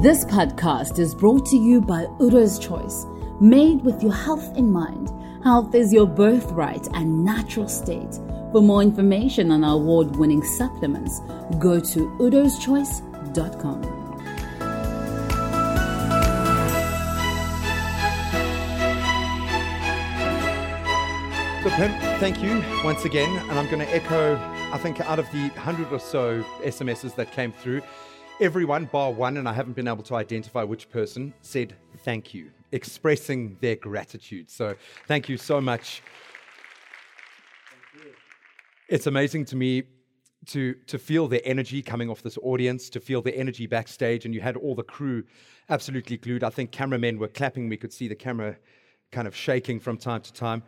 This podcast is brought to you by Udo's Choice, made with your health in mind. Health is your birthright and natural state. For more information on our award winning supplements, go to udoschoice.com. So, Prem, thank you once again. And I'm going to echo, I think, out of the 100 or so SMSs that came through, everyone, bar one, and I haven't been able to identify which person, said thank you, expressing their gratitude. So, thank you so much. It's amazing to me to, to feel the energy coming off this audience, to feel the energy backstage, and you had all the crew absolutely glued. I think cameramen were clapping. We could see the camera kind of shaking from time to time.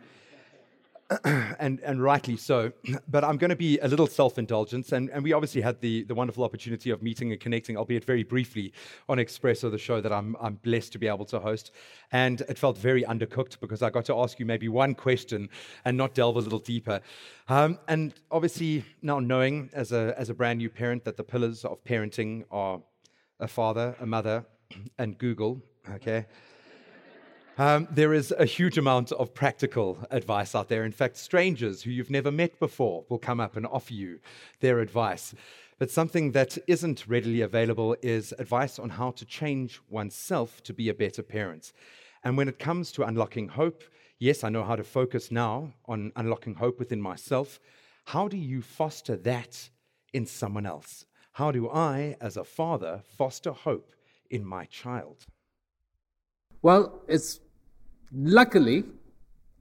and, and rightly so. But I'm going to be a little self indulgent. And, and we obviously had the, the wonderful opportunity of meeting and connecting, albeit very briefly, on Expresso, the show that I'm, I'm blessed to be able to host. And it felt very undercooked because I got to ask you maybe one question and not delve a little deeper. Um, and obviously, now knowing as a, as a brand new parent that the pillars of parenting are a father, a mother, and Google, okay? Um, there is a huge amount of practical advice out there. In fact, strangers who you've never met before will come up and offer you their advice. But something that isn't readily available is advice on how to change oneself to be a better parent. And when it comes to unlocking hope, yes, I know how to focus now on unlocking hope within myself. How do you foster that in someone else? How do I, as a father, foster hope in my child? Well, it's luckily,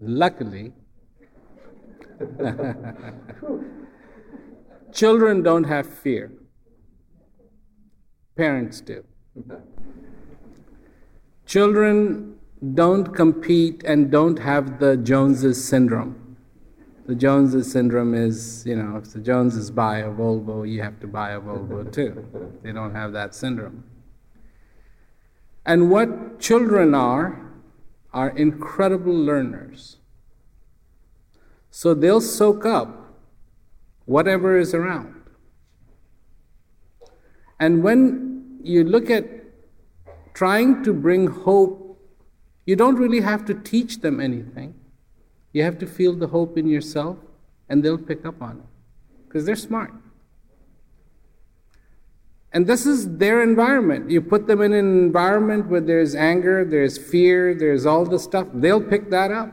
luckily, children don't have fear. Parents do. Children don't compete and don't have the Joneses syndrome. The Joneses syndrome is, you know, if the Joneses buy a Volvo, you have to buy a Volvo too. They don't have that syndrome. And what children are, are incredible learners. So they'll soak up whatever is around. And when you look at trying to bring hope, you don't really have to teach them anything. You have to feel the hope in yourself, and they'll pick up on it because they're smart. And this is their environment. You put them in an environment where there's anger, there's fear, there's all this stuff, they'll pick that up.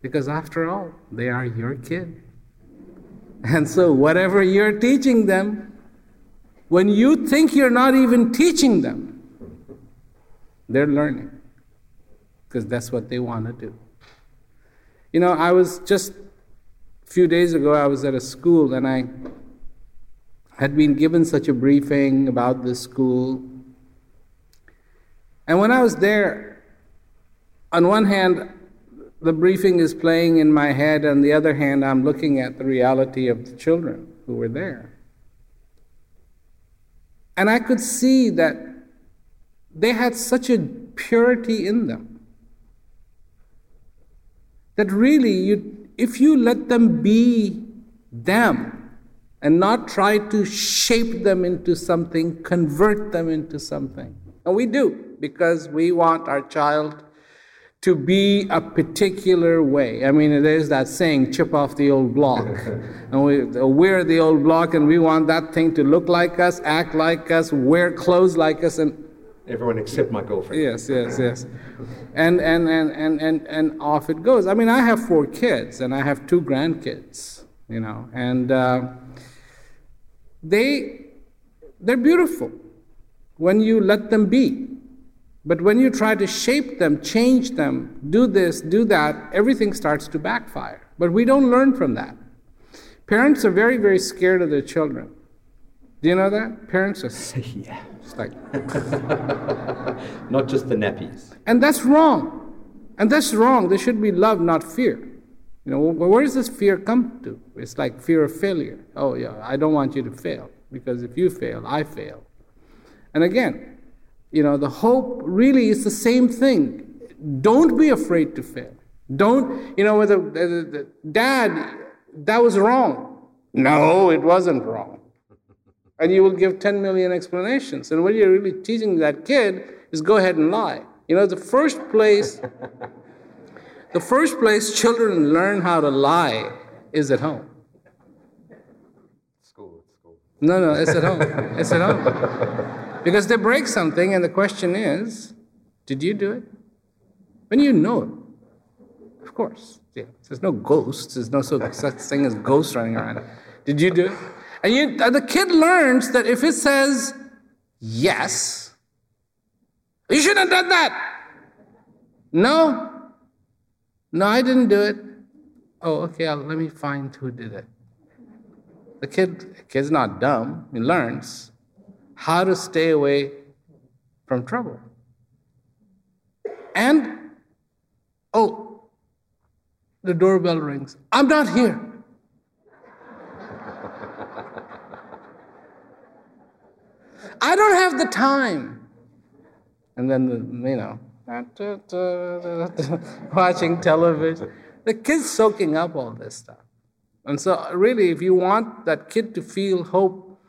Because after all, they are your kid. And so, whatever you're teaching them, when you think you're not even teaching them, they're learning. Because that's what they want to do. You know, I was just a few days ago, I was at a school and I had been given such a briefing about this school. And when I was there, on one hand, the briefing is playing in my head, on the other hand, I'm looking at the reality of the children who were there. And I could see that they had such a purity in them that really you, if you let them be them and not try to shape them into something, convert them into something. And we do because we want our child to be a particular way. I mean, there's that saying, chip off the old block. and we, we're the old block, and we want that thing to look like us, act like us, wear clothes like us, and everyone except my girlfriend. Yes, yes, yes. And, and, and, and, and, and off it goes. I mean, I have four kids, and I have two grandkids, you know, and uh, they, they're beautiful when you let them be. But when you try to shape them, change them, do this, do that, everything starts to backfire. But we don't learn from that. Parents are very, very scared of their children. Do you know that? Parents are. yeah. It's like. not just the nappies. And that's wrong. And that's wrong. There should be love, not fear. You know, where does this fear come to? It's like fear of failure. Oh, yeah, I don't want you to fail because if you fail, I fail. And again, you know, the hope really is the same thing. Don't be afraid to fail. Don't, you know, with uh, the, the dad, that was wrong. No, it wasn't wrong. And you will give 10 million explanations. And what you're really teaching that kid is go ahead and lie. You know, the first place, the first place children learn how to lie is at home. School, school. No, no, it's at home. It's at home. Because they break something, and the question is, did you do it? When you know it, of course. Yeah, there's no ghosts. There's no such thing as ghosts running around. Did you do it? And you, the kid learns that if it says yes, you shouldn't have done that. No, no, I didn't do it. Oh, okay. I'll, let me find who did it. The kid, the kid's not dumb. He learns how to stay away from trouble. And, oh, the doorbell rings. I'm not here. I don't have the time. And then, the, you know, watching television. The kid's soaking up all this stuff. And so, really, if you want that kid to feel hope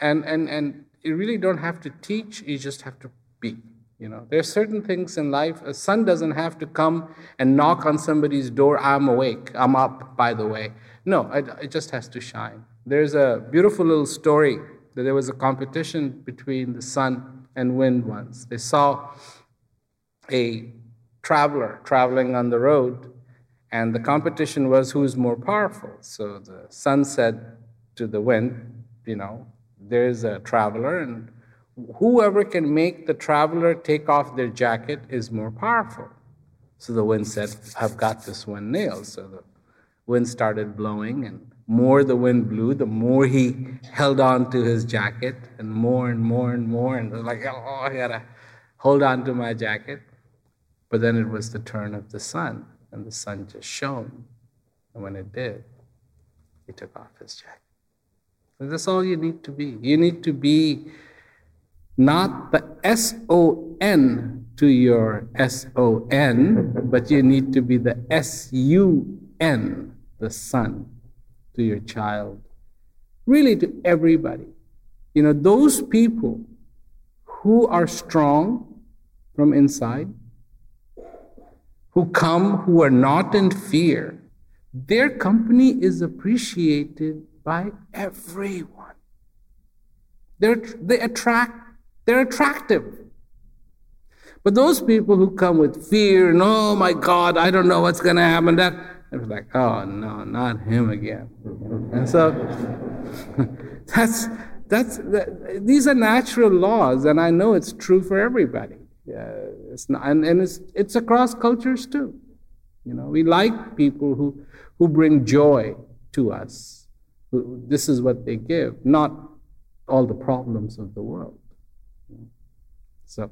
and, and, and you really don't have to teach, you just have to be. You know, there are certain things in life. A sun doesn't have to come and knock on somebody's door. I'm awake. I'm up. By the way, no, it, it just has to shine. There's a beautiful little story that there was a competition between the sun and wind once. They saw a traveler traveling on the road, and the competition was who's more powerful. So the sun said to the wind, you know, there's a traveler, and whoever can make the traveler take off their jacket is more powerful. So the wind said, I've got this one nailed. So the wind started blowing, and more the wind blew, the more he held on to his jacket, and more and more and more, and was like, oh, I gotta hold on to my jacket. But then it was the turn of the sun, and the sun just shone. And when it did, he took off his jacket. That's all you need to be. You need to be not the S O N to your S O N, but you need to be the S U N, the Son, to your child. Really, to everybody. You know, those people who are strong from inside, who come, who are not in fear, their company is appreciated by everyone. They're, they attract, they're attractive. But those people who come with fear and, oh my God, I don't know what's going to happen, that, they're like, oh no, not him again. And so that's, that's, that, these are natural laws, and I know it's true for everybody. Uh, it's not, and, and it's, it's across cultures too. You know, we like people who, who bring joy to us this is what they give, not all the problems of the world. So.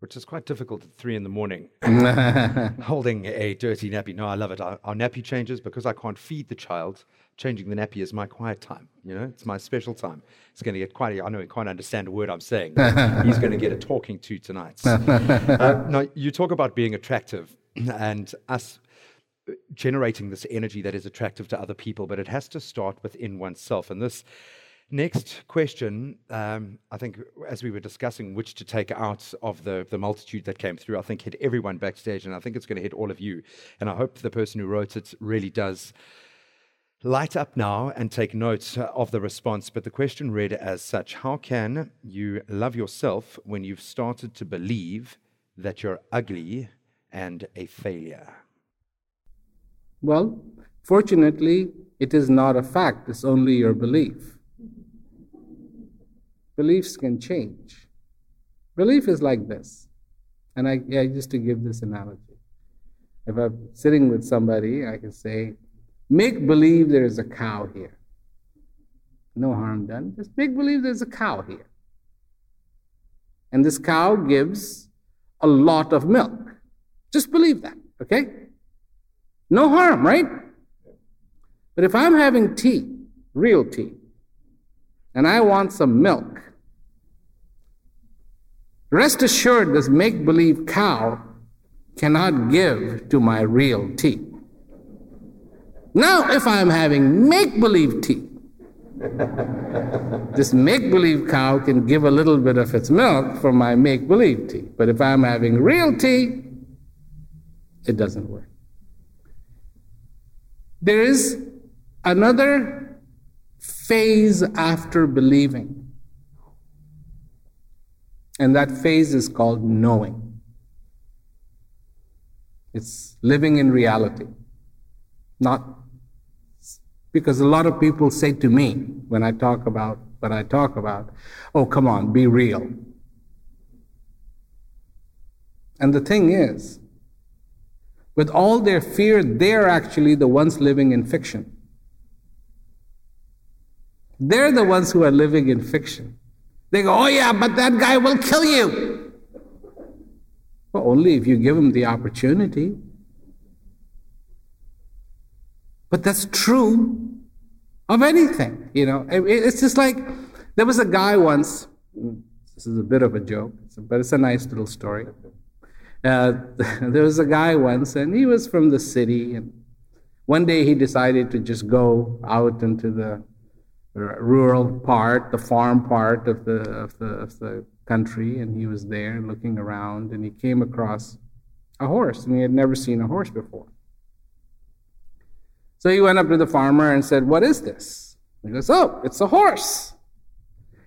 Which is quite difficult at three in the morning, holding a dirty nappy. No, I love it. Our, our nappy changes because I can't feed the child. Changing the nappy is my quiet time. You know, it's my special time. It's going to get quite. I know he can't understand a word I'm saying. he's going to get a talking to tonight. uh, now, you talk about being attractive, and us generating this energy that is attractive to other people, but it has to start within oneself. And this next question, um, I think, as we were discussing which to take out of the, the multitude that came through, I think hit everyone backstage, and I think it's going to hit all of you. And I hope the person who wrote it really does light up now and take notes of the response. But the question read as such How can you love yourself when you've started to believe that you're ugly and a failure? Well, fortunately, it is not a fact, it's only your belief. Beliefs can change. Belief is like this. And I, I used to give this analogy. If I'm sitting with somebody, I can say, make believe there is a cow here. No harm done. Just make believe there's a cow here. And this cow gives a lot of milk. Just believe that, okay? No harm, right? But if I'm having tea, real tea, and I want some milk, rest assured this make believe cow cannot give to my real tea. Now, if I'm having make believe tea, this make believe cow can give a little bit of its milk for my make believe tea. But if I'm having real tea, it doesn't work. There is another phase after believing, and that phase is called knowing. It's living in reality, not because a lot of people say to me when I talk about what I talk about, oh, come on, be real. And the thing is, with all their fear, they're actually the ones living in fiction. They're the ones who are living in fiction. They go, oh, yeah, but that guy will kill you. Well, only if you give him the opportunity. But that's true of anything, you know. It's just like there was a guy once, this is a bit of a joke, but it's a nice little story. Uh, there was a guy once, and he was from the city, and one day he decided to just go out into the rural part, the farm part of the, of the, of the country, and he was there looking around, and he came across a horse, and he had never seen a horse before. So he went up to the farmer and said, What is this? He goes, Oh, it's a horse.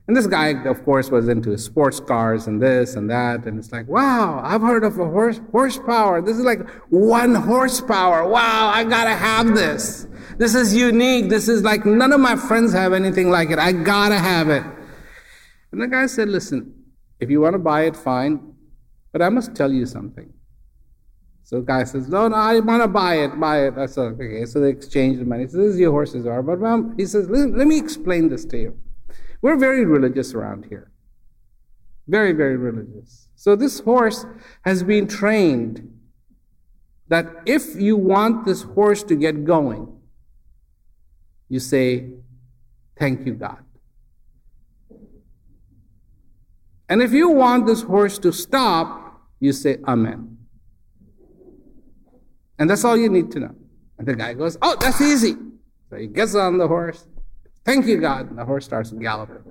And this guy, of course, was into sports cars and this and that. And it's like, wow, I've heard of a horse horsepower. This is like one horsepower. Wow, I gotta have this. This is unique. This is like none of my friends have anything like it. I gotta have it. And the guy said, listen, if you want to buy it, fine. But I must tell you something. So the guy says, no, no, I want to buy it, buy it. I said, okay. So they exchange the money. He says, this is your horses are. But mom, he says, let, let me explain this to you. We're very religious around here. Very, very religious. So this horse has been trained that if you want this horse to get going, you say, thank you, God. And if you want this horse to stop, you say, Amen. And that's all you need to know. And the guy goes, Oh, that's easy. So he gets on the horse. Thank you, God. And the horse starts galloping.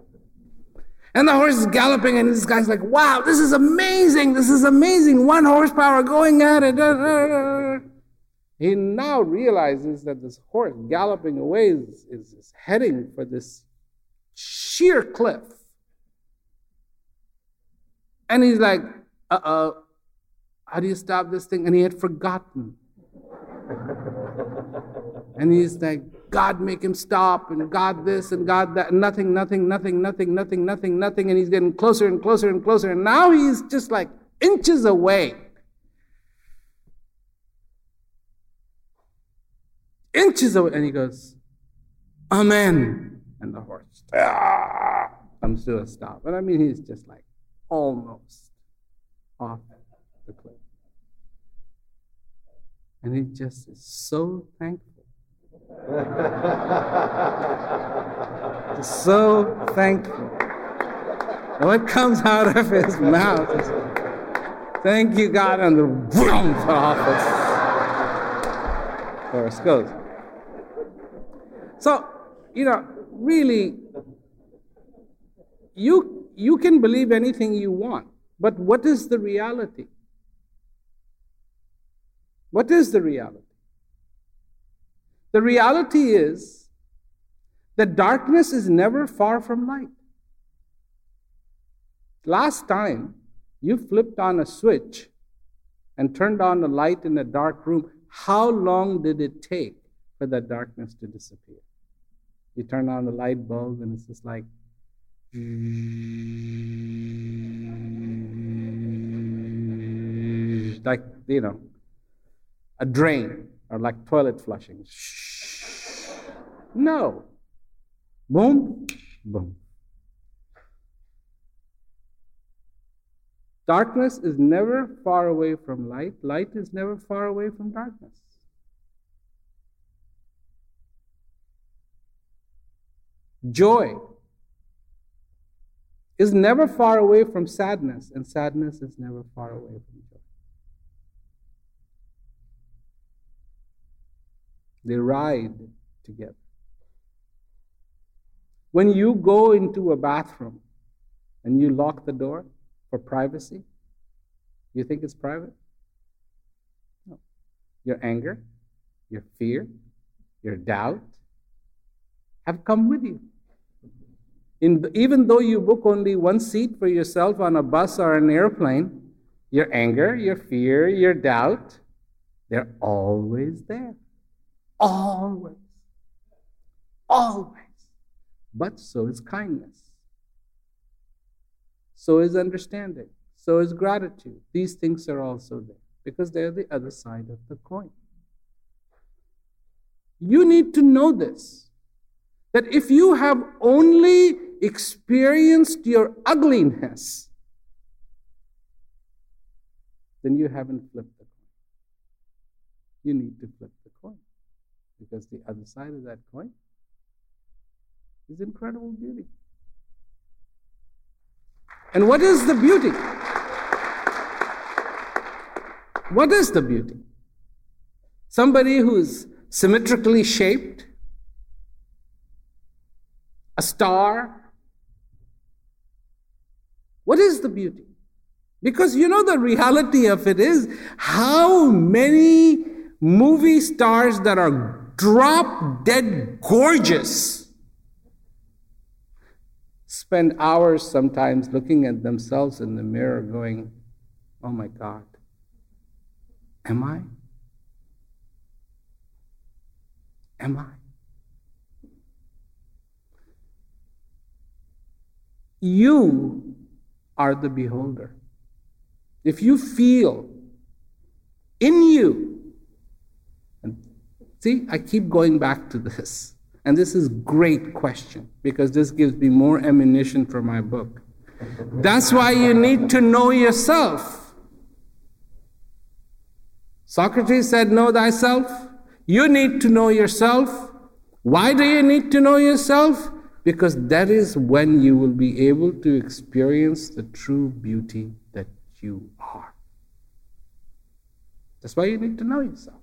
And the horse is galloping, and this guy's like, Wow, this is amazing. This is amazing. One horsepower going at it. He now realizes that this horse galloping away is, is, heading for this sheer cliff. And he's like, uh oh, how do you stop this thing? And he had forgotten and he's like, God make him stop, and God this, and God that, nothing, nothing, nothing, nothing, nothing, nothing, nothing. And he's getting closer and closer and closer. And now he's just like inches away. Inches away. And he goes, Amen. And the horse ah, comes to a stop. And I mean, he's just like almost off the cliff. And he just is so thankful. So thankful. What comes out of his mouth is, Thank you, God, and the vroom off horoscopes. So, you know, really, you, you can believe anything you want, but what is the reality? What is the reality? The reality is that darkness is never far from light. Last time you flipped on a switch and turned on the light in a dark room, how long did it take for that darkness to disappear? You turn on the light bulb and it's just like, like, you know, a drain or like toilet flushing. No. Boom, boom. Darkness is never far away from light. Light is never far away from darkness. Joy is never far away from sadness, and sadness is never far away from joy. They ride together. When you go into a bathroom and you lock the door for privacy, you think it's private? No. Your anger, your fear, your doubt have come with you. In, even though you book only one seat for yourself on a bus or an airplane, your anger, your fear, your doubt, they're always there. Always. Always. But so is kindness. So is understanding. So is gratitude. These things are also there because they're the other side of the coin. You need to know this that if you have only experienced your ugliness, then you haven't flipped the coin. You need to flip because the other side of that coin is incredible beauty. And what is the beauty? What is the beauty? Somebody who's symmetrically shaped, a star. What is the beauty? Because you know the reality of it is how many movie stars that are drop dead gorgeous spend hours sometimes looking at themselves in the mirror going, Oh my God, am I? Am I? You are the beholder. If you feel in you, see, I keep going back to this, and this is great question because this gives me more ammunition for my book. That's why you need to know yourself. Socrates said, Know thyself. You need to know yourself. Why do you need to know yourself? because that is when you will be able to experience the true beauty that you are. That's why you need to know yourself.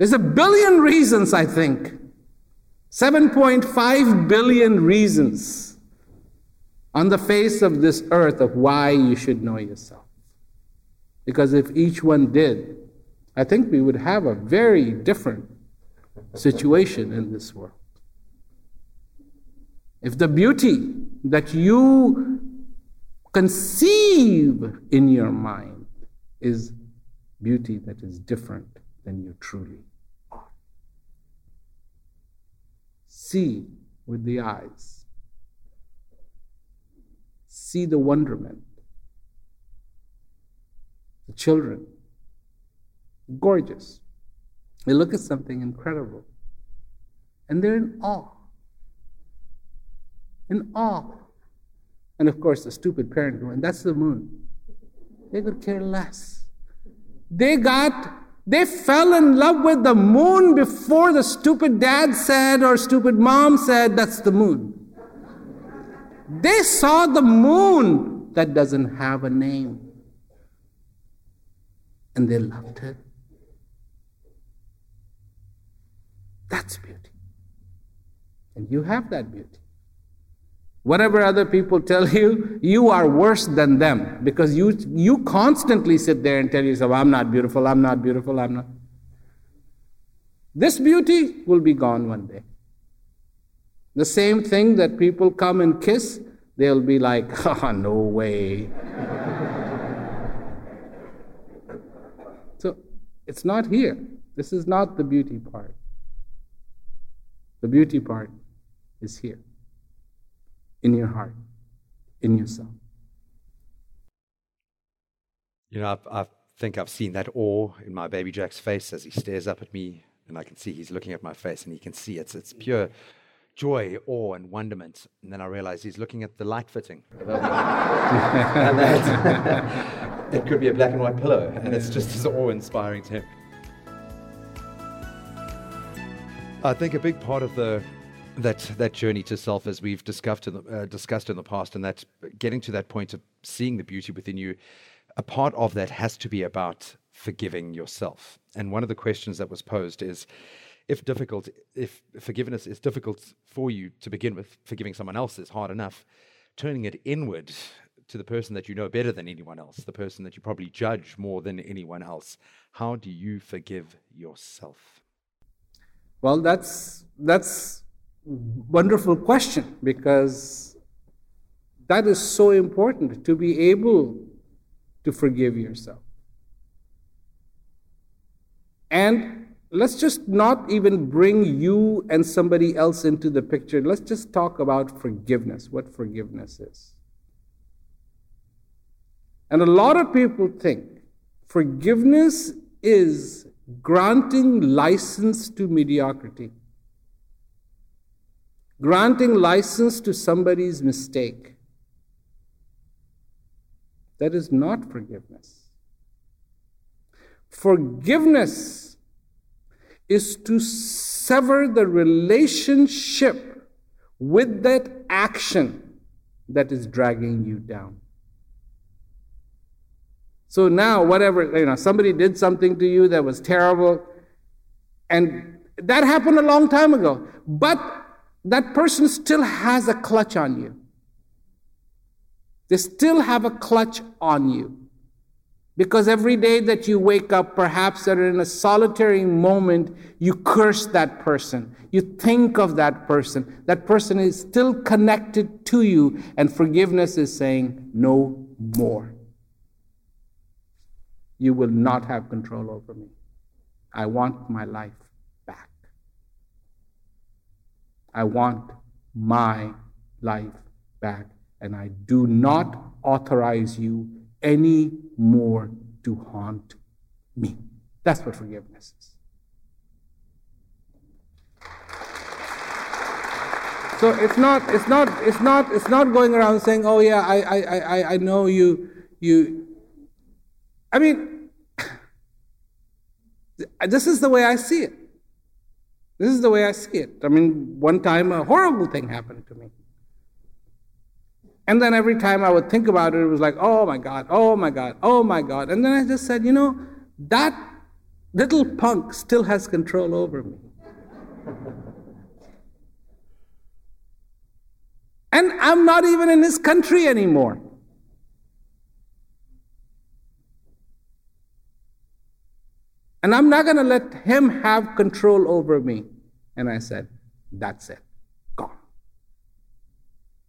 There's a billion reasons, I think. 7.5 billion reasons on the face of this earth of why you should know yourself. Because if each one did, I think we would have a very different situation in this world. If the beauty that you conceive in your mind is beauty that is different than you truly are, see with the eyes, see the wonderment. The children, gorgeous they look at something incredible and they're in awe. In awe. And of course, the stupid parent going, That's the moon. They could care less. They got, they fell in love with the moon before the stupid dad said or stupid mom said, that's the moon. They saw the moon that doesn't have a name. And they loved it. That's beauty. And you have that beauty. Whatever other people tell you, you are worse than them because you, you constantly sit there and tell yourself, I'm not beautiful, I'm not beautiful, I'm not. This beauty will be gone one day. The same thing that people come and kiss, they'll be like, oh, no way. so it's not here. This is not the beauty part. The beauty part is here in your heart, in yourself. You know, I, I think I've seen that awe in my baby Jack's face as he stares up at me, and I can see he's looking at my face, and he can see it's it's pure joy, awe, and wonderment. And then I realize he's looking at the light fitting. and that, it could be a black and white pillow, and it's just as awe-inspiring to him. I think a big part of the that that journey to self, as we've discussed in the, uh, discussed in the past, and that getting to that point of seeing the beauty within you, a part of that has to be about forgiving yourself. And one of the questions that was posed is, if difficult, if forgiveness is difficult for you to begin with, forgiving someone else is hard enough. Turning it inward to the person that you know better than anyone else, the person that you probably judge more than anyone else, how do you forgive yourself? Well, that's that's wonderful question because that is so important to be able to forgive yourself. And let's just not even bring you and somebody else into the picture. Let's just talk about forgiveness, what forgiveness is. And a lot of people think forgiveness is granting license to mediocrity granting license to somebody's mistake. That is not forgiveness. Forgiveness is to sever the relationship with that action that is dragging you down. So now, whatever, you know, somebody did something to you that was terrible, and that happened a long time ago. But that person still has a clutch on you. They still have a clutch on you. Because every day that you wake up, perhaps that in a solitary moment, you curse that person. You think of that person. That person is still connected to you, and forgiveness is saying, no more. You will not have control over me. I want my life. I want my life back, and I do not authorize you any more to haunt me. That's what forgiveness is. So it's not, it's not, it's not, it's not going around saying, "Oh yeah, I, I, I, I know you, you." I mean, this is the way I see it. This is the way I see it. I mean, one time a horrible thing happened to me. And then every time I would think about it, it was like, oh my God, oh my God, oh my God. And then I just said, you know, that little punk still has control over me. and I'm not even in his country anymore. And I'm not going to let him have control over me. And I said, That's it. Gone.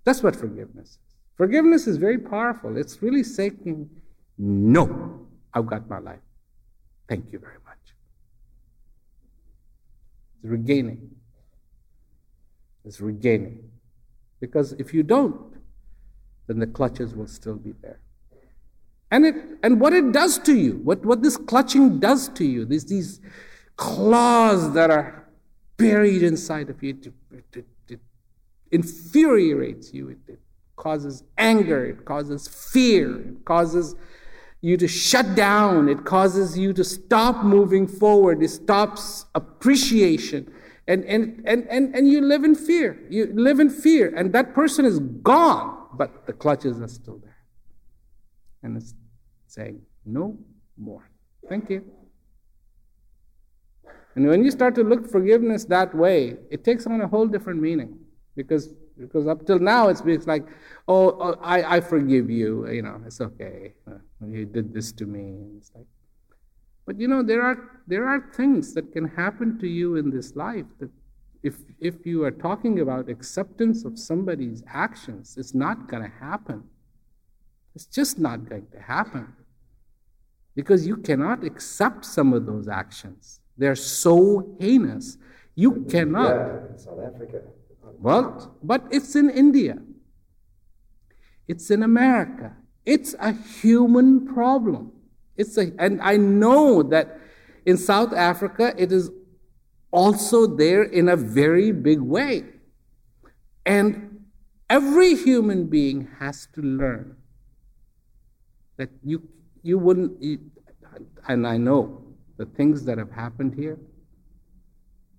That's what forgiveness is. Forgiveness is very powerful. It's really saying, No, I've got my life. Thank you very much. It's regaining. It's regaining. Because if you don't, then the clutches will still be there. And, it, and what it does to you, what, what this clutching does to you, these, these claws that are buried inside of you, it, it, it infuriates you, it, it causes anger, it causes fear, it causes you to shut down, it causes you to stop moving forward, it stops appreciation. And, and, and, and, and you live in fear. You live in fear. And that person is gone, but the clutches are still there. And it's saying, no more. Thank you. And when you start to look forgiveness that way, it takes on a whole different meaning. Because, because up till now, it's, it's like, oh, oh I, I forgive you. You know, it's okay. Uh, you did this to me. It's like, but you know, there are, there are things that can happen to you in this life that if, if you are talking about acceptance of somebody's actions, it's not going to happen. It's just not going to happen. Because you cannot accept some of those actions. They're so heinous. You cannot. Yeah, South Africa. Well, but it's in India. It's in America. It's a human problem. It's a, and I know that in South Africa it is also there in a very big way. And every human being has to learn that you, you wouldn't, and I know the things that have happened here,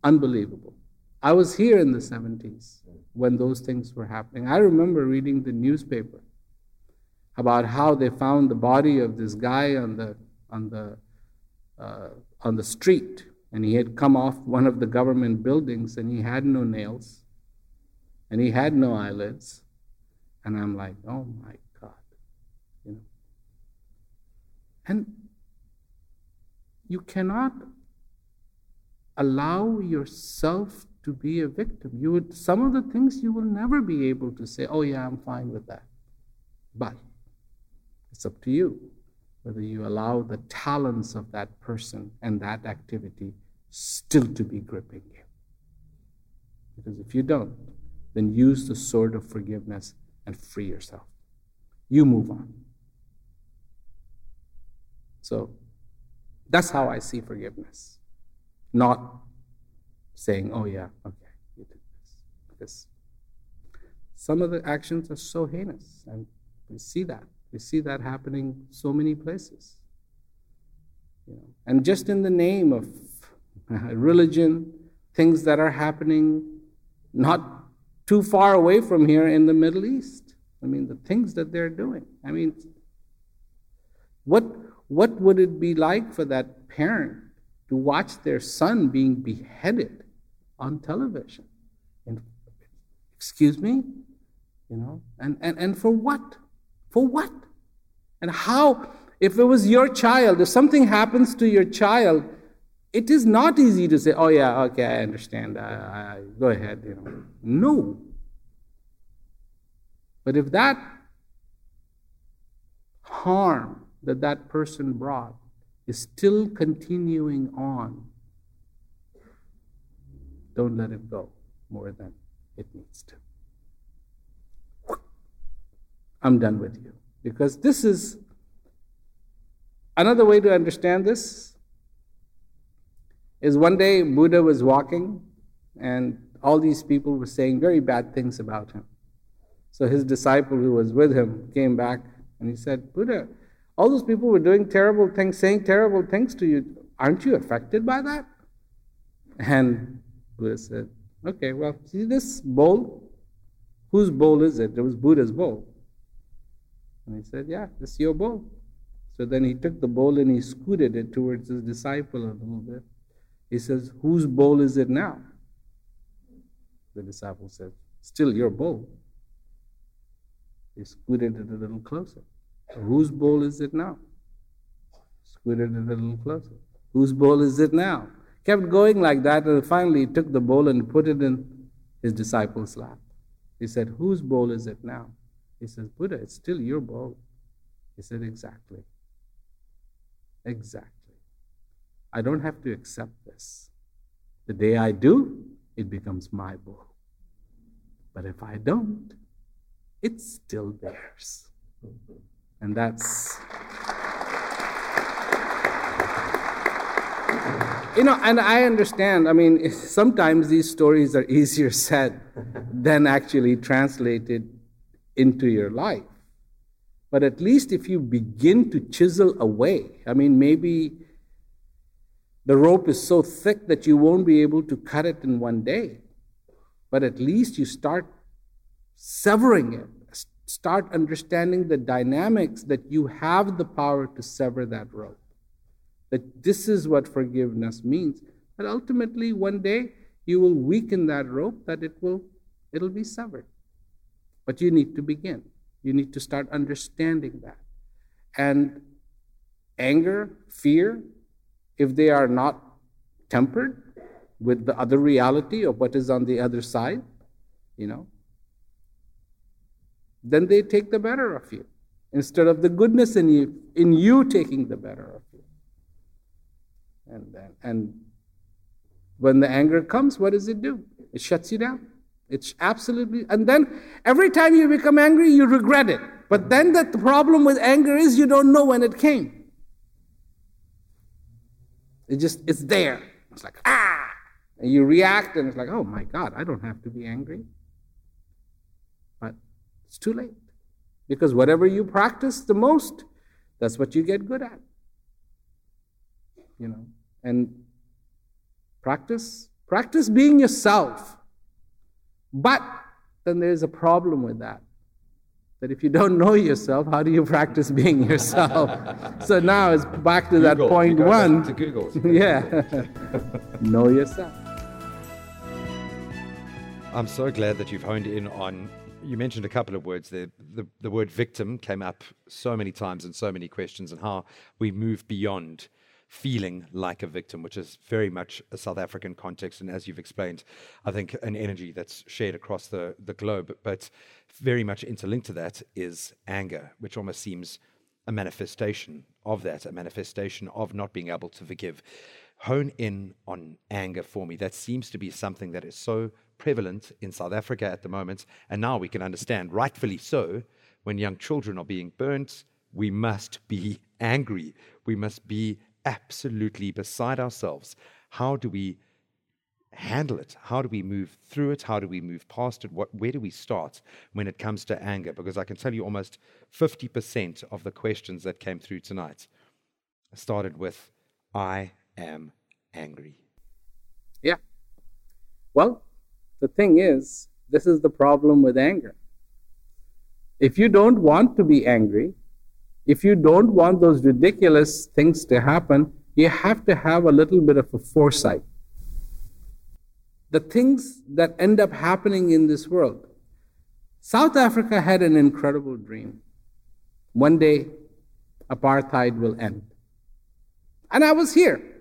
unbelievable. I was here in the 70s when those things were happening. I remember reading the newspaper about how they found the body of this guy on the, on the, uh, on the street and he had come off one of the government buildings and he had no nails and he had no eyelids. And I'm like, oh my God. You know. And you cannot allow yourself to be a victim. You would some of the things you will never be able to say, oh yeah, I'm fine with that. But it's up to you whether you allow the talents of that person and that activity still to be gripping you. Because if you don't, then use the sword of forgiveness and free yourself. You move on. So that's how I see forgiveness. Not saying, oh, yeah, okay, you did this. Some of the actions are so heinous, and we see that. We see that happening so many places. You know, and just in the name of religion, things that are happening not too far away from here in the Middle East. I mean, the things that they're doing. I mean, what, what would it be like for that parent to watch their son being beheaded on television? And, excuse me? You know, and, and, and for what? For what? And how, if it was your child, if something happens to your child, it is not easy to say, oh, yeah, okay, I understand. I, I, go ahead. You know. No. But if that harm that that person brought is still continuing on, don't let it go more than it needs to. I'm done with you. Because this is another way to understand this is one day Buddha was walking and all these people were saying very bad things about him. So his disciple who was with him came back and he said, Buddha, all those people were doing terrible things, saying terrible things to you. Aren't you affected by that? And Buddha said, Okay, well, see this bowl? Whose bowl is it? It was Buddha's bowl. And he said, Yeah, this is your bowl. So then he took the bowl and he scooted it towards his disciple a little bit. He says, Whose bowl is it now? The disciple said, Still your bowl. He scooted it a little closer. Whose bowl is it now? Scooted it a little closer. Whose bowl is it now? Kept going like that, and finally he took the bowl and put it in his disciple's lap. He said, Whose bowl is it now? He says, Buddha, it's still your bowl. He said, Exactly. Exactly. I don't have to accept this. The day I do, it becomes my bowl. But if I don't, it's still theirs. And that's. You know, and I understand, I mean, sometimes these stories are easier said than actually translated into your life. But at least if you begin to chisel away, I mean, maybe the rope is so thick that you won't be able to cut it in one day. But at least you start severing it, start understanding the dynamics that you have the power to sever that rope. That this is what forgiveness means. But ultimately, one day, you will weaken that rope that it will it'll be severed. But you need to begin. You need to start understanding that. And anger, fear, if they are not tempered with the other reality of what is on the other side, you know, then they take the better of you instead of the goodness in you in you taking the better of you. And then and when the anger comes, what does it do? It shuts you down. It's absolutely, and then every time you become angry, you regret it. But then the problem with anger is you don't know when it came. It just, it's there. It's like, ah! And you react, and it's like, oh my God, I don't have to be angry. It's too late. Because whatever you practice the most, that's what you get good at. You know, and Practice, practice being yourself. But then there's a problem with that. That if you don't know yourself, how do you practice being yourself? so now it's back to Google. that point one. To Google. yeah. know yourself. I'm so glad that you've honed in on. You mentioned a couple of words there. The, the word victim came up so many times in so many questions, and how we move beyond feeling like a victim, which is very much a South African context. And as you've explained, I think an energy that's shared across the, the globe. But very much interlinked to that is anger, which almost seems a manifestation of that, a manifestation of not being able to forgive. Hone in on anger for me. That seems to be something that is so prevalent in South Africa at the moment. And now we can understand, rightfully so, when young children are being burnt, we must be angry. We must be absolutely beside ourselves. How do we handle it? How do we move through it? How do we move past it? What, where do we start when it comes to anger? Because I can tell you almost 50% of the questions that came through tonight started with, I am angry. Yeah. Well, the thing is, this is the problem with anger. If you don't want to be angry, if you don't want those ridiculous things to happen, you have to have a little bit of a foresight. The things that end up happening in this world. South Africa had an incredible dream. One day, apartheid will end. And I was here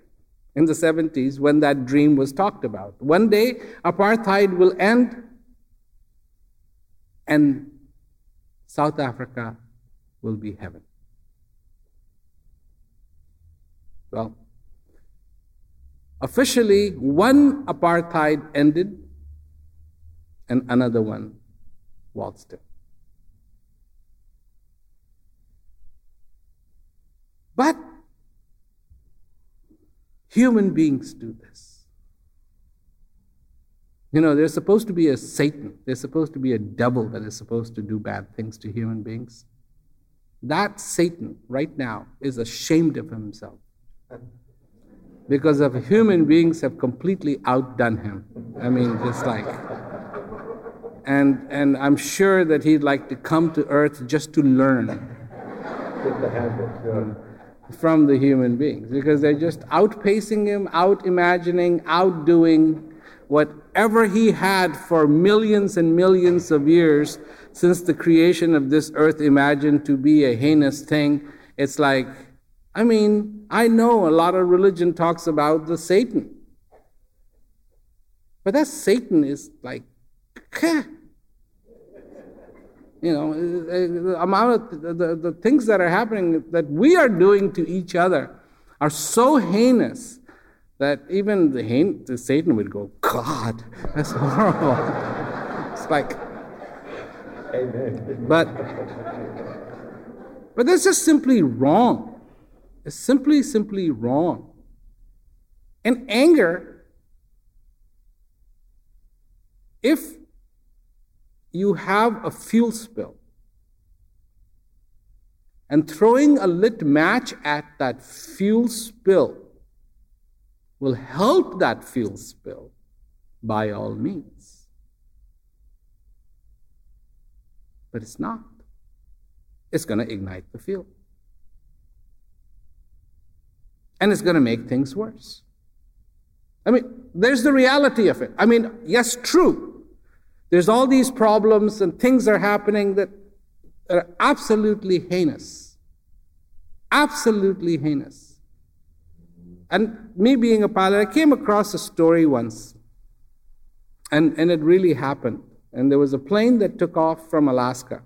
in the 70s when that dream was talked about. One day, apartheid will end, and South Africa will be heaven. Well, officially, one apartheid ended and another one waltzed in. But human beings do this. You know, there's supposed to be a Satan, there's supposed to be a devil that is supposed to do bad things to human beings. That Satan, right now, is ashamed of himself because of human beings have completely outdone him. I mean, just like, and and I'm sure that he'd like to come to earth just to learn from the human beings because they're just outpacing him, out imagining, outdoing whatever he had for millions and millions of years since the creation of this earth imagined to be a heinous thing. It's like I mean, I know a lot of religion talks about the Satan. But that Satan is like, you know, eh, eh, the amount of the, the, the, things that are happening that we are doing to each other are so heinous that even the, hain, the Satan would go, God, that's horrible. it's like, Amen. But, but that's just simply wrong It's simply, simply wrong. And anger, if you have a fuel spill and throwing a lit match at that fuel spill will help that fuel spill by all means. But it's not. It's going to ignite the fuel. and it's going to make things worse. I mean, there's the reality of it. I mean, yes, true. There's all these problems and things are happening that are absolutely heinous. Absolutely heinous. And me being a pilot, I came across a story once, and, and it really happened. And there was a plane that took off from Alaska.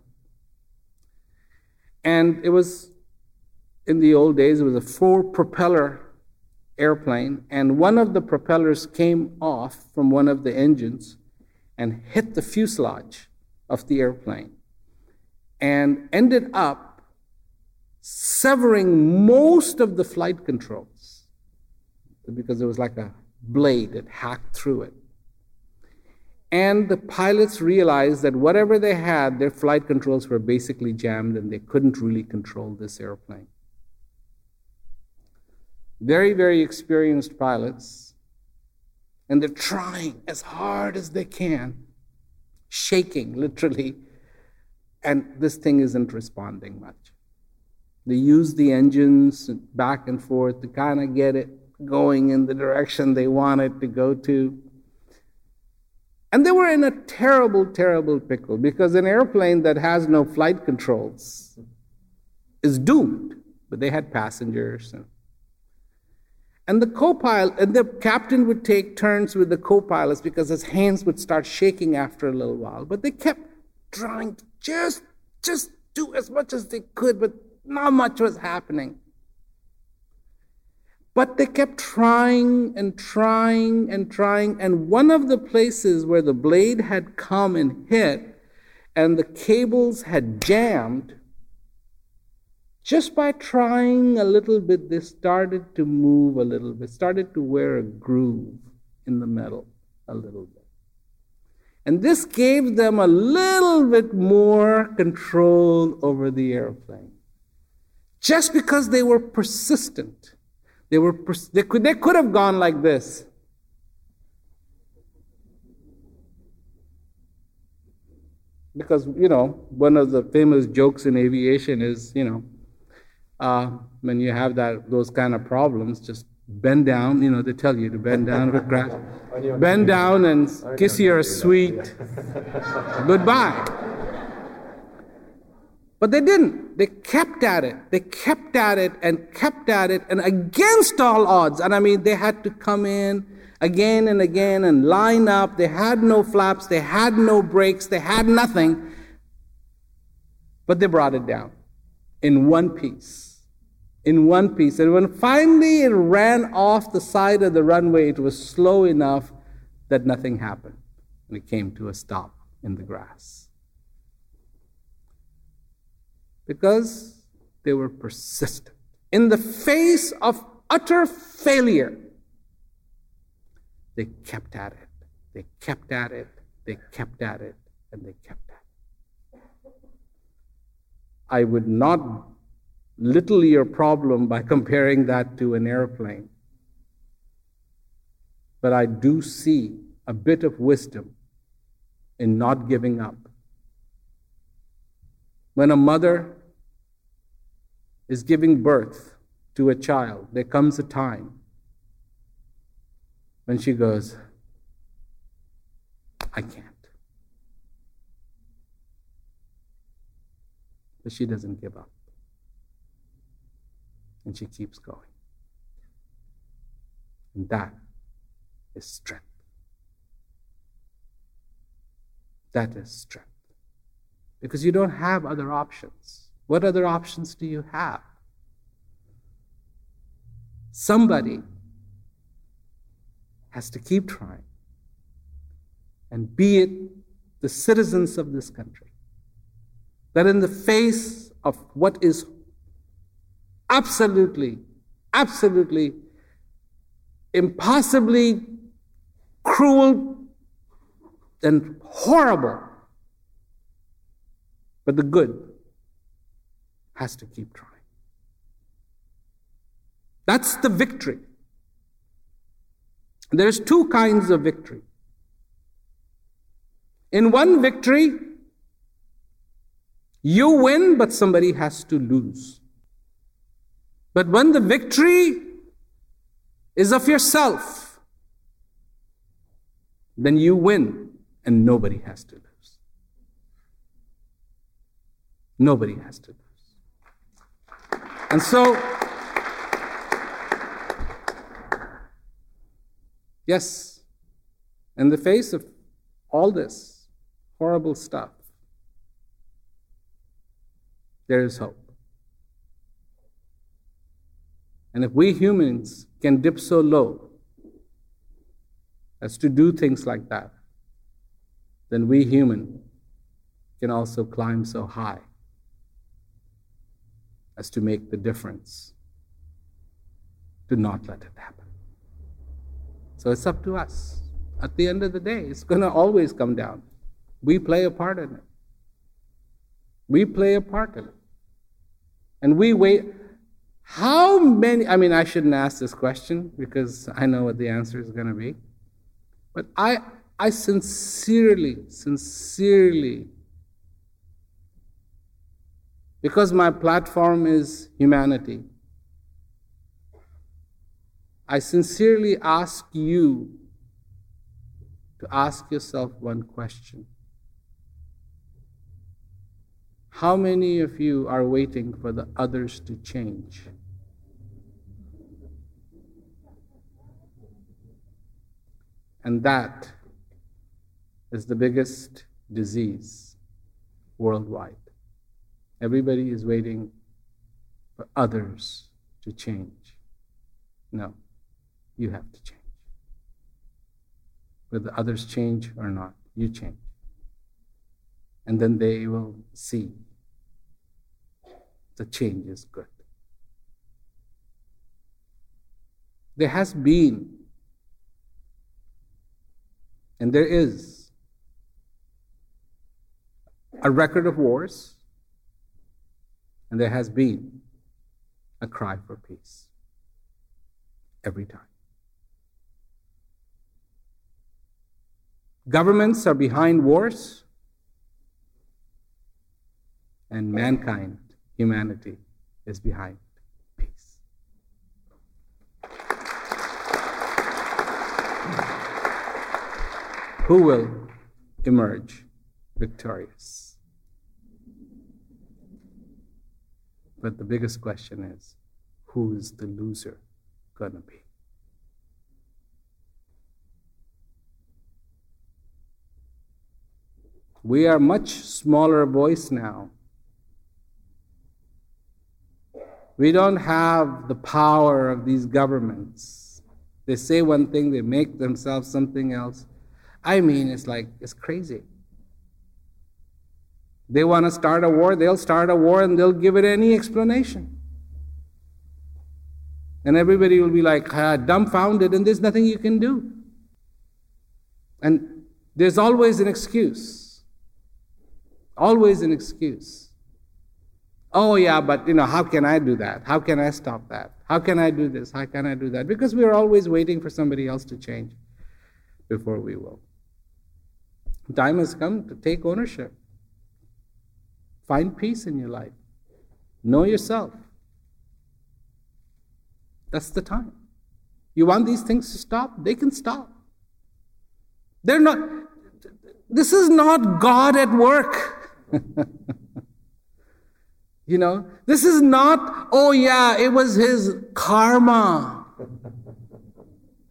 And it was, in the old days, it was a four propeller airplane, and one of the propellers came off from one of the engines and hit the fuselage of the airplane and ended up severing most of the flight controls because it was like a blade that hacked through it. And the pilots realized that whatever they had, their flight controls were basically jammed and they couldn't really control this airplane very, very experienced pilots, and they're trying as hard as they can, shaking literally, and this thing isn't responding much. They use the engines back and forth to kind of get it going in the direction they want it to go to. And they were in a terrible, terrible pickle because an airplane that has no flight controls is doomed. But they had passengers and and the co-pilot, and the captain would take turns with the co-pilots because his hands would start shaking after a little while. But they kept trying to just, just do as much as they could, but not much was happening. But they kept trying and trying and trying. And one of the places where the blade had come and hit and the cables had jammed just by trying a little bit, they started to move a little bit, started to wear a groove in the metal a little bit. And this gave them a little bit more control over the airplane. Just because they were persistent. They, were pers- they, could, they could have gone like this. Because, you know, one of the famous jokes in aviation is, you know, uh, when you have that those kind of problems, just bend down. You know, they tell you to bend down, bend down and kiss your sweet goodbye. But they didn't. They kept at it. They kept at it and kept at it, and against all odds. And I mean, they had to come in again and again and line up. They had no flaps, they had no brakes, they had nothing. But they brought it down in one piece in one piece. And when finally it ran off the side of the runway, it was slow enough that nothing happened. And it came to a stop in the grass. Because they were persistent. In the face of utter failure, they kept at it. They kept at it. They kept at it. And they kept. I would not little your problem by comparing that to an airplane. But I do see a bit of wisdom in not giving up. When a mother is giving birth to a child, there comes a time when she goes, I can't. But she doesn't give up. And she keeps going. And that is strength. That is strength. Because you don't have other options. What other options do you have? Somebody has to keep trying. And be it the citizens of this country, that in the face of what is absolutely, absolutely, impossibly cruel and horrible. But the good has to keep trying. That's the victory. There's two kinds of victory. In one victory, you win, but somebody has to lose. But when the victory is of yourself, then you win and nobody has to lose. Nobody has to lose. And so, yes, in the face of all this horrible stuff, there is hope. And if we humans can dip so low as to do things like that, then we human can also climb so high as to make the difference to not let it happen. So it's up to us. At the end of the day, it's going to always come down. We play a part in it. We play a part in it. And we wait. How many, I mean, I shouldn't ask this question because I know what the answer is going to be. But I, I sincerely, sincerely, because my platform is humanity, I sincerely ask you to ask yourself one question. How many of you are waiting for the others to change? And that is the biggest disease worldwide. Everybody is waiting for others to change. No, you have to change. Whether others change or not, you change. And then they will see the change is good. There has been and there is a record of wars, and there has been a cry for peace every time. Governments are behind wars, and mankind, humanity, is behind peace. Who will emerge victorious? But the biggest question is who is the loser going to be? We are much smaller voice now. We don't have the power of these governments. They say one thing, they make themselves something else. I mean, it's like, it's crazy. They want to start a war, they'll start a war and they'll give it any explanation. And everybody will be like dumbfounded, and there's nothing you can do. And there's always an excuse. Always an excuse. Oh, yeah, but you know, how can I do that? How can I stop that? How can I do this? How can I do that? Because we're always waiting for somebody else to change before we will. Time has come to take ownership. Find peace in your life. Know yourself. That's the time. You want these things to stop? They can stop. They're not, this is not God at work. you know, this is not, oh yeah, it was his karma.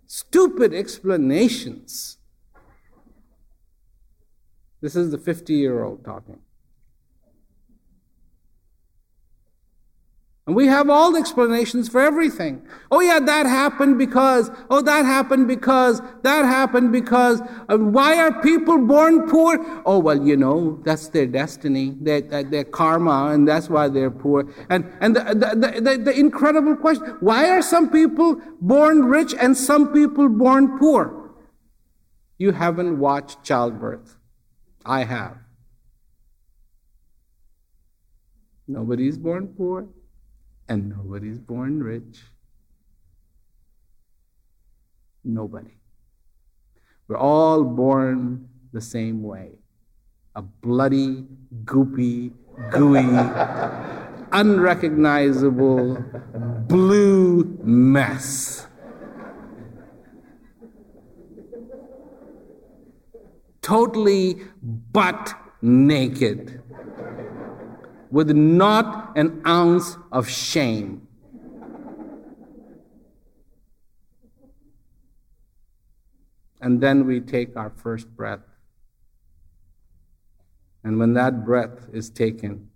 Stupid explanations. This is the 50 year old talking. And we have all the explanations for everything. Oh, yeah, that happened because, oh, that happened because, that happened because. Why are people born poor? Oh, well, you know, that's their destiny, their, their karma, and that's why they're poor. And, and the, the, the, the incredible question why are some people born rich and some people born poor? You haven't watched childbirth. I have. Nobody's born poor, and nobody's born rich. Nobody. We're all born the same way a bloody, goopy, gooey, unrecognizable blue mess. totally butt naked, with not an ounce of shame. And then we take our first breath. And when that breath is taken,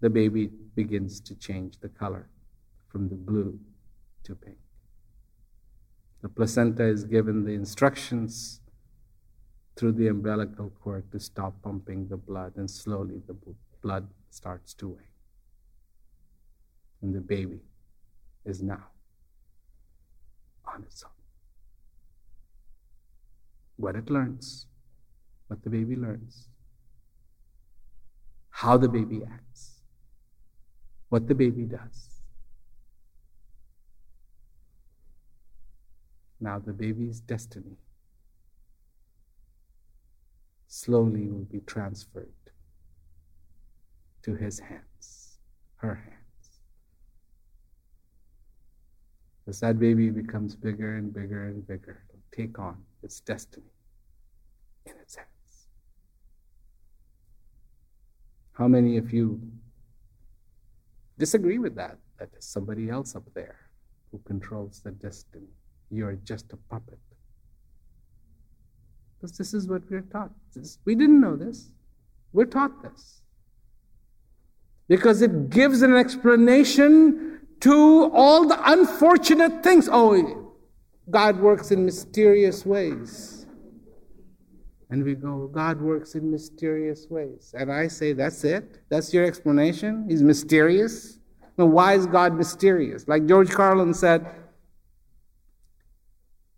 the baby begins to change the color from the blue to pink. The placenta is given the instructions through the umbilical cord to stop pumping the blood, and slowly the blood starts to wane. And the baby is now on its own. What it learns, what the baby learns, how the baby acts, what the baby does. Now the baby's destiny slowly will be transferred to his hands, her hands. As that baby becomes bigger and bigger and bigger, it'll take on its destiny in its hands. How many of you disagree with that? That there's somebody else up there who controls the destiny. You're just a puppet. Because this is what we're taught. This, we didn't know this. We're taught this. Because it gives an explanation to all the unfortunate things. Oh, God works in mysterious ways. And we go, God works in mysterious ways. And I say, that's it? That's your explanation? He's mysterious? Now, why is God mysterious? Like George Carlin said,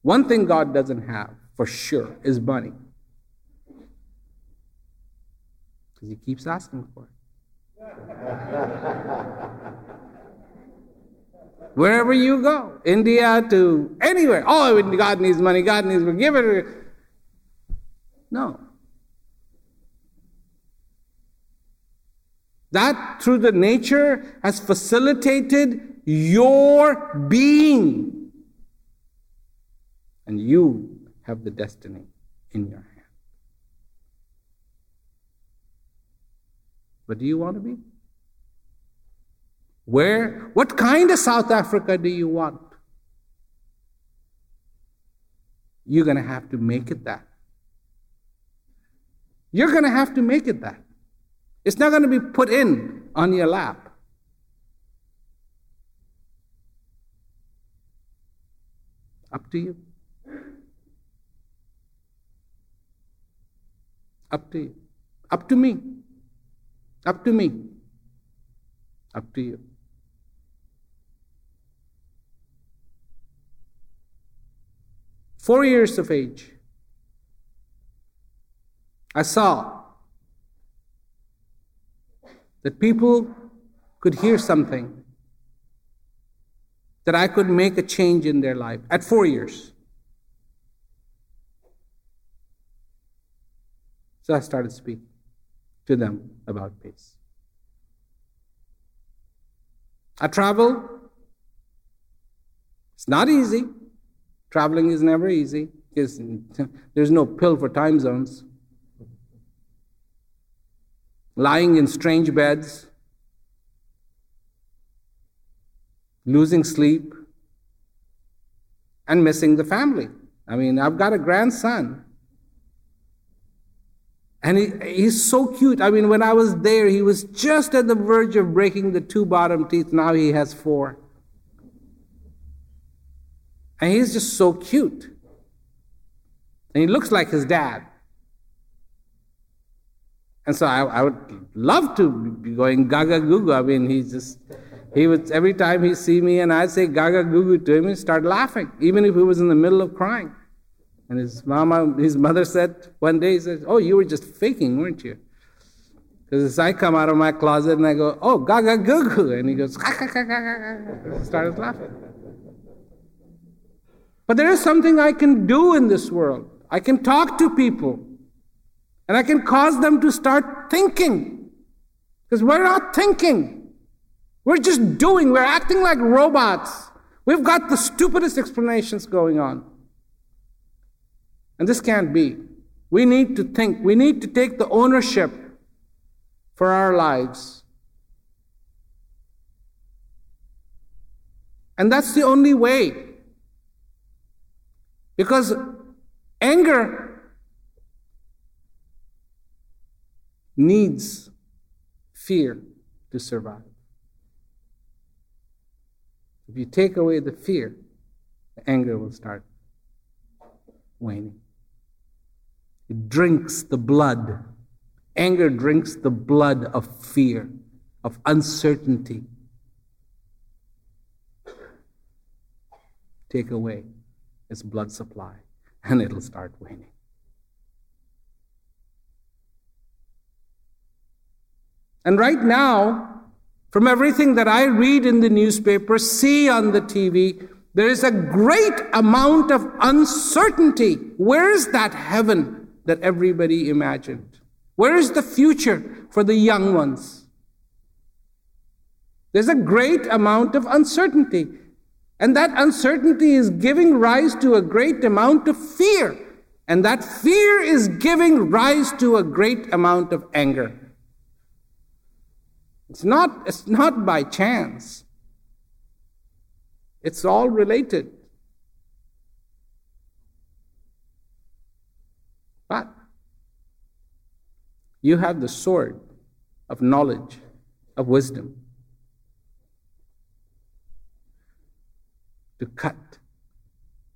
one thing God doesn't have for sure is money. Because he keeps asking for it. Wherever you go, India to anywhere, oh, God needs money, God needs money, give it. No. That through the nature has facilitated your being. And you have the destiny in your hand. But do you want to be? Where, what kind of South Africa do you want? You're going to have to make it that. You're going to have to make it that. It's not going to be put in on your lap. Up to you. Up to you. Up to me. Up to me. Up to you. Four years of age, I saw that people could hear something, that I could make a change in their life at four years. So I started speaking to them about peace. I travel. It's not easy. Traveling is never easy because there's no pill for time zones. Lying in strange beds, losing sleep, and missing the family. I mean, I've got a grandson and he, he's so cute. I mean, when I was there, he was just at the verge of breaking the two bottom teeth. Now he has four. And he's just so cute. And he looks like his dad. And so I, I would love to be going gaga goo. I mean, he's just, he would, every time he see me and I'd say gaga goo to him, he'd start laughing, even if he was in the middle of crying. And his mama, his mother said one day, he said, Oh, you were just faking, weren't you? Because as I come out of my closet and I go, Oh, gaga goo goo. And he goes, "Ha ha ha ha," started laughing. But there is something I can do in this world. I can talk to people. And I can cause them to start thinking. Because we're not thinking. We're just doing. We're acting like robots. We've got the stupidest explanations going on. And this can't be We need to think. We need to take the ownership for our lives. And that's the only way. Because anger needs fear to survive. If you take away the fear, the anger will start waning. It drinks the blood. Anger drinks the blood of fear, of uncertainty. Take away its blood supply, and it'll start waning. And right now, from everything that I read in the newspaper, see on the TV, there is a great amount of uncertainty. Where is that heaven that everybody imagined? Where is the future for the young ones? There's a great amount of uncertainty. And that uncertainty is giving rise to a great amount of fear. And that fear is giving rise to a great amount of anger. It's not, it's not by chance. It's all related. But you have the sword of knowledge, of wisdom, to cut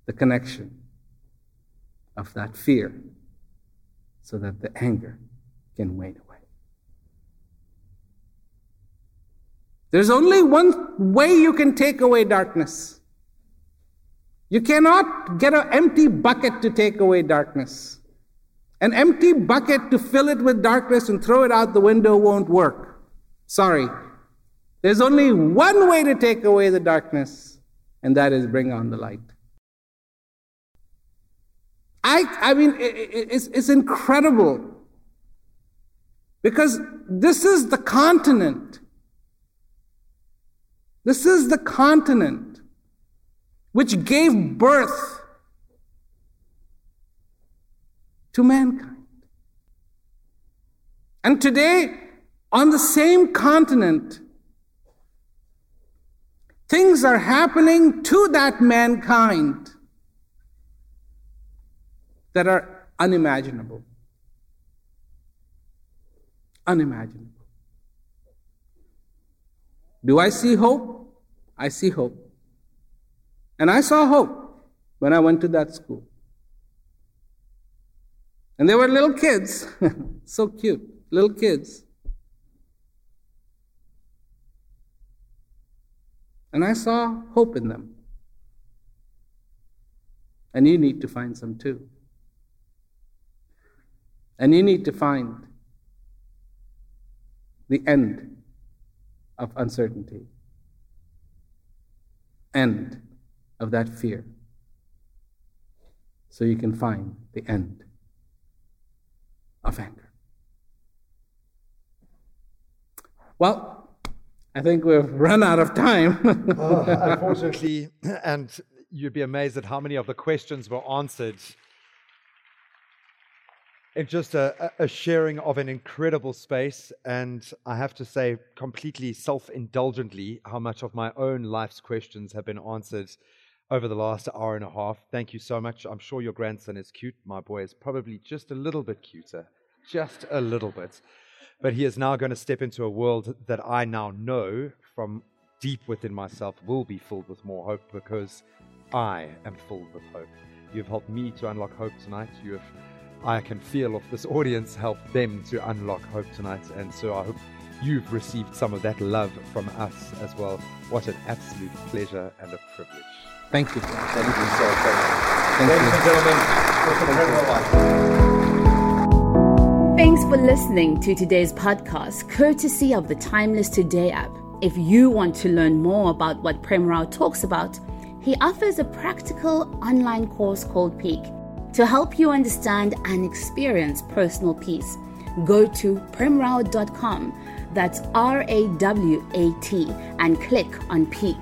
the connection of that fear so that the anger can wane away. There's only one way you can take away darkness. You cannot get an empty bucket to take away darkness. An empty bucket to fill it with darkness and throw it out the window won't work. Sorry. There's only one way to take away the darkness, and that is bring on the light. I, I mean, it, it's, it's incredible because this is the continent this is the continent which gave birth to mankind. And today, on the same continent, things are happening to that mankind that are unimaginable. Unimaginable. Do I see hope? I see hope. And I saw hope when I went to that school. And they were little kids, so cute, little kids. And I saw hope in them. And you need to find some too. And you need to find the end of uncertainty end of that fear so you can find the end of anger. Well, I think we've run out of time. oh, unfortunately, and you'd be amazed at how many of the questions were answered it's just a, a, sharing of an incredible space. And I have to say, completely self indulgently, how much of my own life's questions have been answered over the last hour and a half. Thank you so much. I'm sure your grandson is cute. My boy is probably just a little bit cuter, just a little bit. But he is now going to step into a world that I now know from deep within myself will be filled with more hope because I am filled with hope. You've helped me to unlock hope tonight. You have I can feel of this audience helped them to unlock hope tonight. And so I hope you've received some of that love from us as well. What an absolute pleasure and a privilege. Thank you. Thank you so much. Ladies and gentlemen, Thanks for listening to today's podcast, courtesy of the Timeless Today app. If you want to learn more about what Prem Rawat talks about, he offers a practical online course called Peak to help you understand and experience personal peace, go to premrawat.com, that's R A W A T, and click on Peak.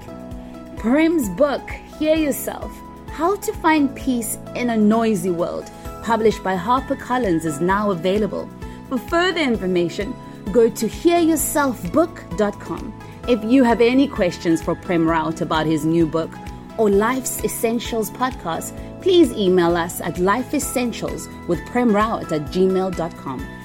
Prem's book, Hear Yourself How to Find Peace in a Noisy World, published by HarperCollins, is now available. For further information, go to hearyourselfbook.com. If you have any questions for Prem Rawat about his new book or Life's Essentials podcast, please email us at lifeessentials with Prem Rawat at gmail.com.